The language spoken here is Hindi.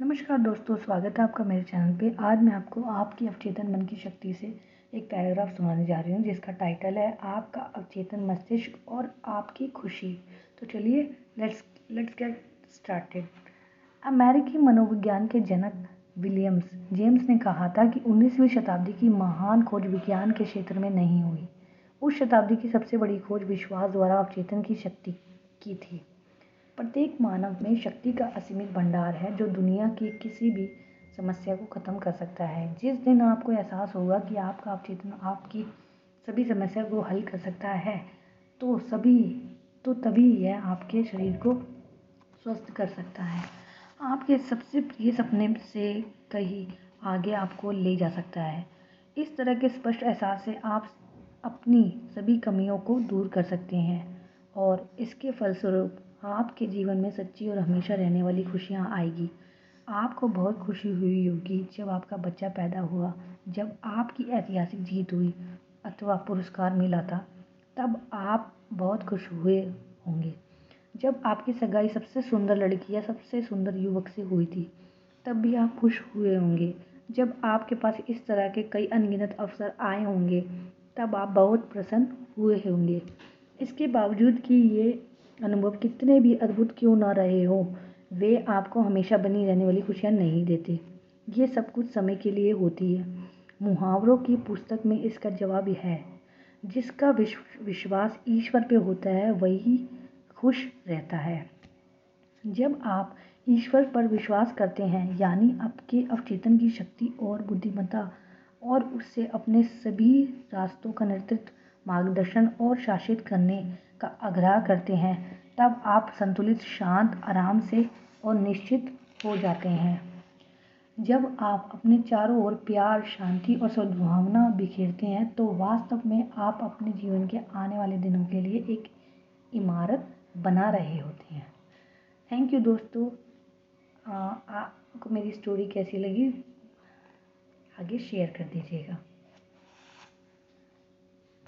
नमस्कार दोस्तों, स्वागत है आपका मेरे चैनल पे। आज मैं आपको आपकी अवचेतन मन की शक्ति से एक पैराग्राफ सुनाने जा रही हूँ, जिसका टाइटल है आपका अवचेतन मस्तिष्क और आपकी खुशी। तो चलिए लेट्स लेट्स गेट स्टार्टेड अमेरिकी मनोविज्ञान के जनक विलियम्स, जेम्स ने कहा था कि 19वीं शताब्दी की महान खोज विज्ञान के क्षेत्र में नहीं हुई। उस शताब्दी की सबसे बड़ी खोज विश्वास द्वारा अवचेतन की शक्ति की थी। प्रत्येक मानव में शक्ति का असीमित भंडार है जो दुनिया की किसी भी समस्या को ख़त्म कर सकता है। जिस दिन आपको एहसास होगा कि आपका अवचेतन आपकी सभी समस्या को हल कर सकता है तो सभी तो तभी यह आपके शरीर को स्वस्थ कर सकता है। आपके सबसे प्रिय सपने से कहीं आगे आपको ले जा सकता है। इस तरह के स्पष्ट एहसास से आप अपनी सभी कमियों को दूर कर सकते हैं और इसके फलस्वरूप आपके जीवन में सच्ची और हमेशा रहने वाली खुशियाँ आएगी। आपको बहुत खुशी हुई होगी जब आपका बच्चा पैदा हुआ, जब आपकी ऐतिहासिक जीत हुई अथवा पुरस्कार मिला था, तब आप बहुत खुश हुए होंगे। जब आपकी सगाई सबसे सुंदर लड़की या सबसे सुंदर युवक से हुई थी, तब भी आप खुश हुए होंगे। जब आपके पास इस तरह के कई अनगिनत अवसर आए होंगे, तब आप बहुत प्रसन्न हुए होंगे। इसके बावजूद कि ये अनुभव कितने भी अद्भुत क्यों ना रहे हो, वे आपको हमेशा बनी रहने वाली खुशियाँ नहीं देते। ये सब कुछ समय के लिए होती है। मुहावरों की पुस्तक में इसका जवाब है, जिसका विश्वास ईश्वर पे होता है, वही खुश रहता है। जब आप ईश्वर पर विश्वास करते हैं, यानी आपके अवचेतन की शक्ति और बुद्धिमत्ता और उससे अपने सभी रास्तों का नेतृत्व मार्गदर्शन और शासित करने का आग्रह करते हैं, तब आप संतुलित, शांत, आराम से और निश्चित हो जाते हैं। जब आप अपने चारों ओर प्यार, शांति और सद्भावना बिखेरते हैं तो वास्तव में आप अपने जीवन के आने वाले दिनों के लिए एक इमारत बना रहे होते हैं। थैंक यू दोस्तों। आपको मेरी स्टोरी कैसी लगी? आगे शेयर कर दीजिएगा।